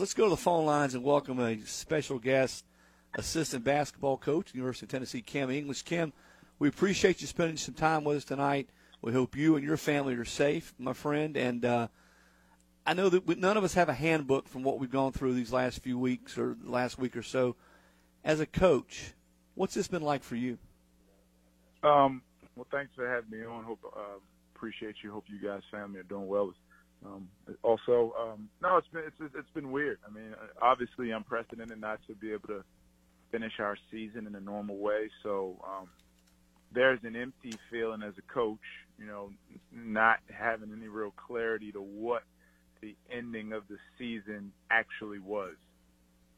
Let's go to the phone lines and welcome a special guest, assistant basketball coach, University of Tennessee, Kim English. Kim, we appreciate you spending some time with us tonight. We hope you and your family are safe, my friend. And uh, I know that we, none of us have a handbook from what we've gone through these last few weeks or last week or so. As a coach, what's this been like for you? Um, well, thanks for having me on. Hope uh, appreciate you. Hope you guys, family, are doing well. Um, also, um, no, it's been it's it's been weird. I mean, obviously unprecedented not to be able to finish our season in a normal way. So um, there's an empty feeling as a coach, you know, not having any real clarity to what the ending of the season actually was.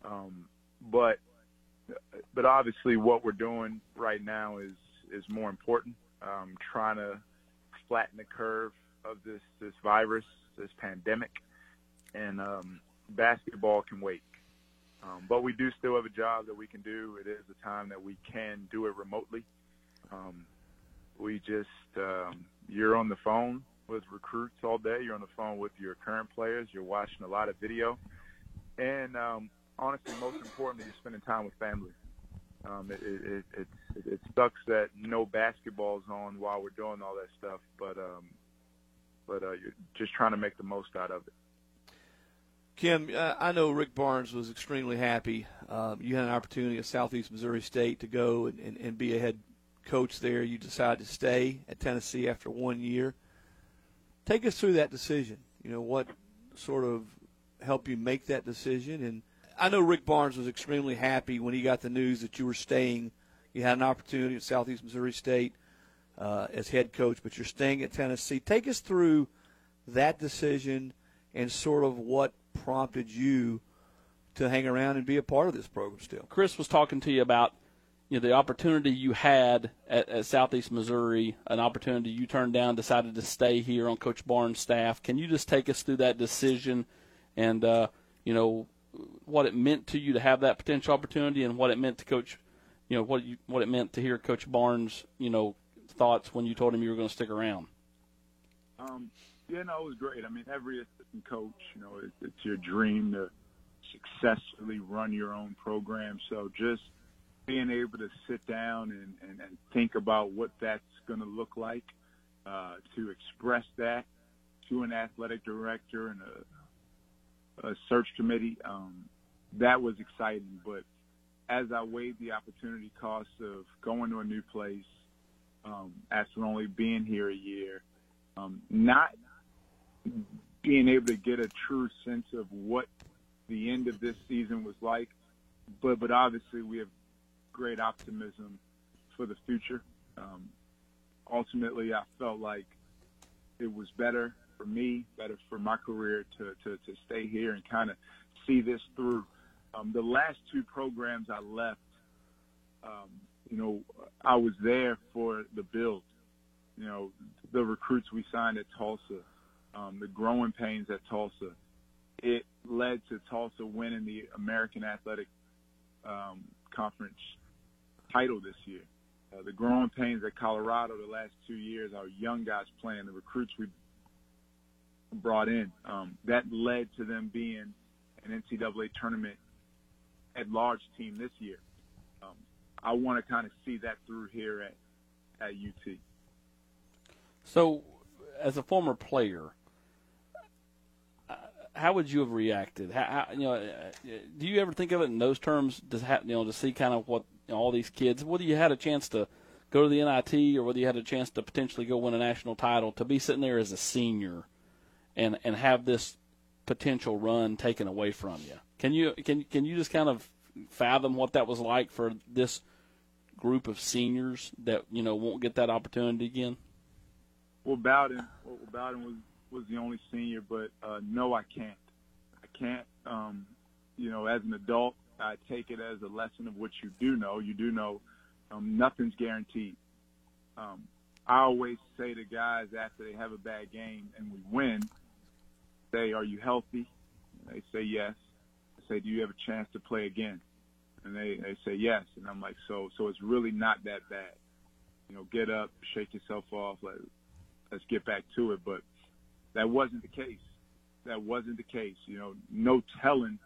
Um, but but obviously, what we're doing right now is is more important. Um, trying to flatten the curve of this this virus this pandemic, and um, basketball can wait. Um, but we do still have a job that we can do. It is a time that we can do it remotely. Um, we just um, you're on the phone with recruits all day. You're on the phone with your current players. You're watching a lot of video, and um, honestly, most importantly, you're spending time with family. Um, it, it, it, it, sucks that no basketball's on while we're doing all that stuff, but um, but uh, you're just trying to make the most out of it. Kim, uh, I know Rick Barnes was extremely happy. Um, you had an opportunity at Southeast Missouri State to go and, and, and be a head coach there. You decided to stay at Tennessee after one year. Take us through that decision. You know, what sort of helped you make that decision? And I know Rick Barnes was extremely happy when he got the news that you were staying. You had an opportunity at Southeast Missouri State uh, as head coach, but you're staying at Tennessee. Take us through that decision and sort of what prompted you to hang around and be a part of this program still. Chris was talking to you about you know the opportunity you had at, at Southeast Missouri, an opportunity you turned down, decided to stay here on Coach Barnes' staff. Can you just take us through that decision and uh, you know what it meant to you to have that potential opportunity and what it meant to Coach, you know what you, what it meant to hear Coach Barnes, you know, thoughts when you told him you were going to stick around? Um, yeah, no, it was great. I mean, every assistant coach, you know, it, it's your dream to successfully run your own program. So just being able to sit down and, and, and think about what that's going to look like, uh, to express that to an athletic director and a, a search committee, um, that was exciting. But as I weighed the opportunity cost of going to a new place, um, after only being here a year, um, not being able to get a true sense of what the end of this season was like, but but obviously we have great optimism for the future. Um, ultimately, I felt like it was better for me, better for my career to to, to stay here and kind of see this through. Um, the last two programs I left, um, you know, I was there for the build. You know, the recruits we signed at Tulsa, um, the growing pains at Tulsa. It led to Tulsa winning the American Athletic um, Conference title this year. Uh, the growing pains at Colorado the last two years, our young guys playing, the recruits we brought in, um, that led to them being an NCAA tournament at large team this year. I want to kind of see that through here at at UT. So, as a former player, uh, how would you have reacted? How, how, you know, uh, do you ever think of it in those terms? Does you know to see kind of what you know, all these kids, whether you had a chance to go to the NIT or whether you had a chance to potentially go win a national title, to be sitting there as a senior and and have this potential run taken away from you. Can you can can you just kind of fathom what that was like for this group of seniors that you know won't get that opportunity again? Well, Bowden, well, Bowden was was the only senior, but uh, no, I can't. I can't. Um, you know, as an adult, I take it as a lesson of what you do know. You do know um, nothing's guaranteed. Um, I always say to guys after they have a bad game and we win, say, "Are you healthy?" They say yes. I say, "Do you have a chance to play again?" And they, they say yes. And I'm like, so, so it's really not that bad. You know, get up, shake yourself off, let, let's get back to it. But that wasn't the case. That wasn't the case. You know, no telling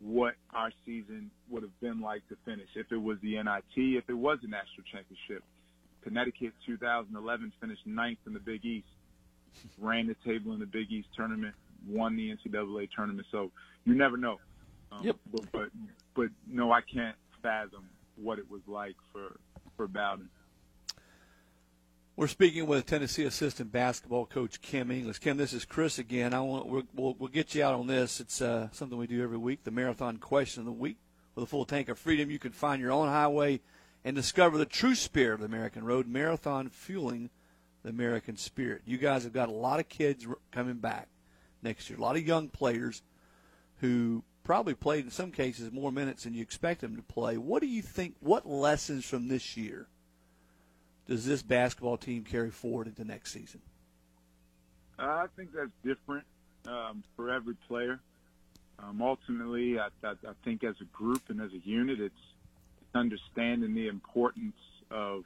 what our season would have been like to finish if it was the NIT, if it was the national championship. Connecticut 2011 finished ninth in the Big East, ran the table in the Big East tournament, won the NCAA tournament. So you never know. Um, Yep. But, but but no, I can't fathom what it was like for for Bowden. We're speaking with Tennessee assistant basketball coach Kim English. Kim, this is Chris again. I want we'll, we'll, get you out on this. It's uh, something we do every week. The marathon question of the week with a full tank of freedom. You can find your own highway and discover the true spirit of the American road. Marathon fueling the American spirit. You guys have got a lot of kids coming back next year. A lot of young players who probably played in some cases more minutes than you expect them to play. What do you think? What lessons from this year? does this basketball team carry forward into next season? I think that's different um, for every player. Um, ultimately, I, I, I think as a group and as a unit, it's understanding the importance of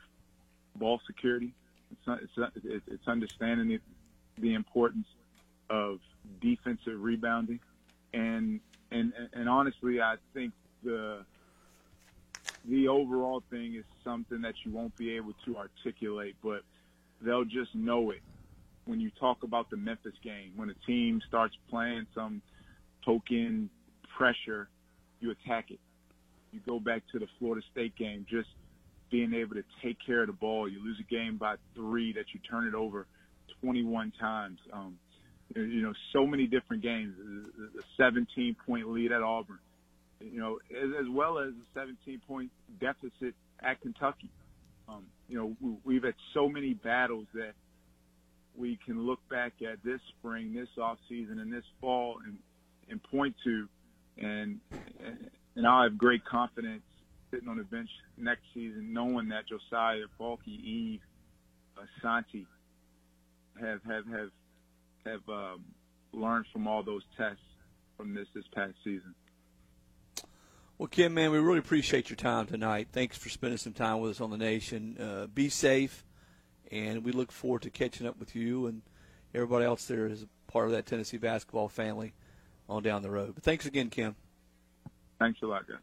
ball security. It's, it's, it's understanding the, the importance of defensive rebounding, and and and honestly, I think the the overall thing is something that you won't be able to articulate, but they'll just know it when you talk about the Memphis game. When a team starts playing some token pressure, you attack it. You go back to the Florida State game, just being able to take care of the ball. You lose a game by three that you turn it over 21 times. Um, you know, so many different games. The 17 point lead at Auburn you know, as, as well as a 17 point deficit at Kentucky. Um, you know, we, we've had so many battles that we can look back at this spring, this off season, and this fall, and and point to, and and I'll have great confidence sitting on the bench next season, knowing that Josiah, Balky, Yves, Asante have have have have um, learned from all those tests from this this past season. Well, Kim, man, we really appreciate your time tonight. Thanks for spending some time with us on the nation. Uh, be safe, and we look forward to catching up with you and everybody else there as a part of that Tennessee basketball family on down the road. But thanks again, Kim. Thanks a lot, guys.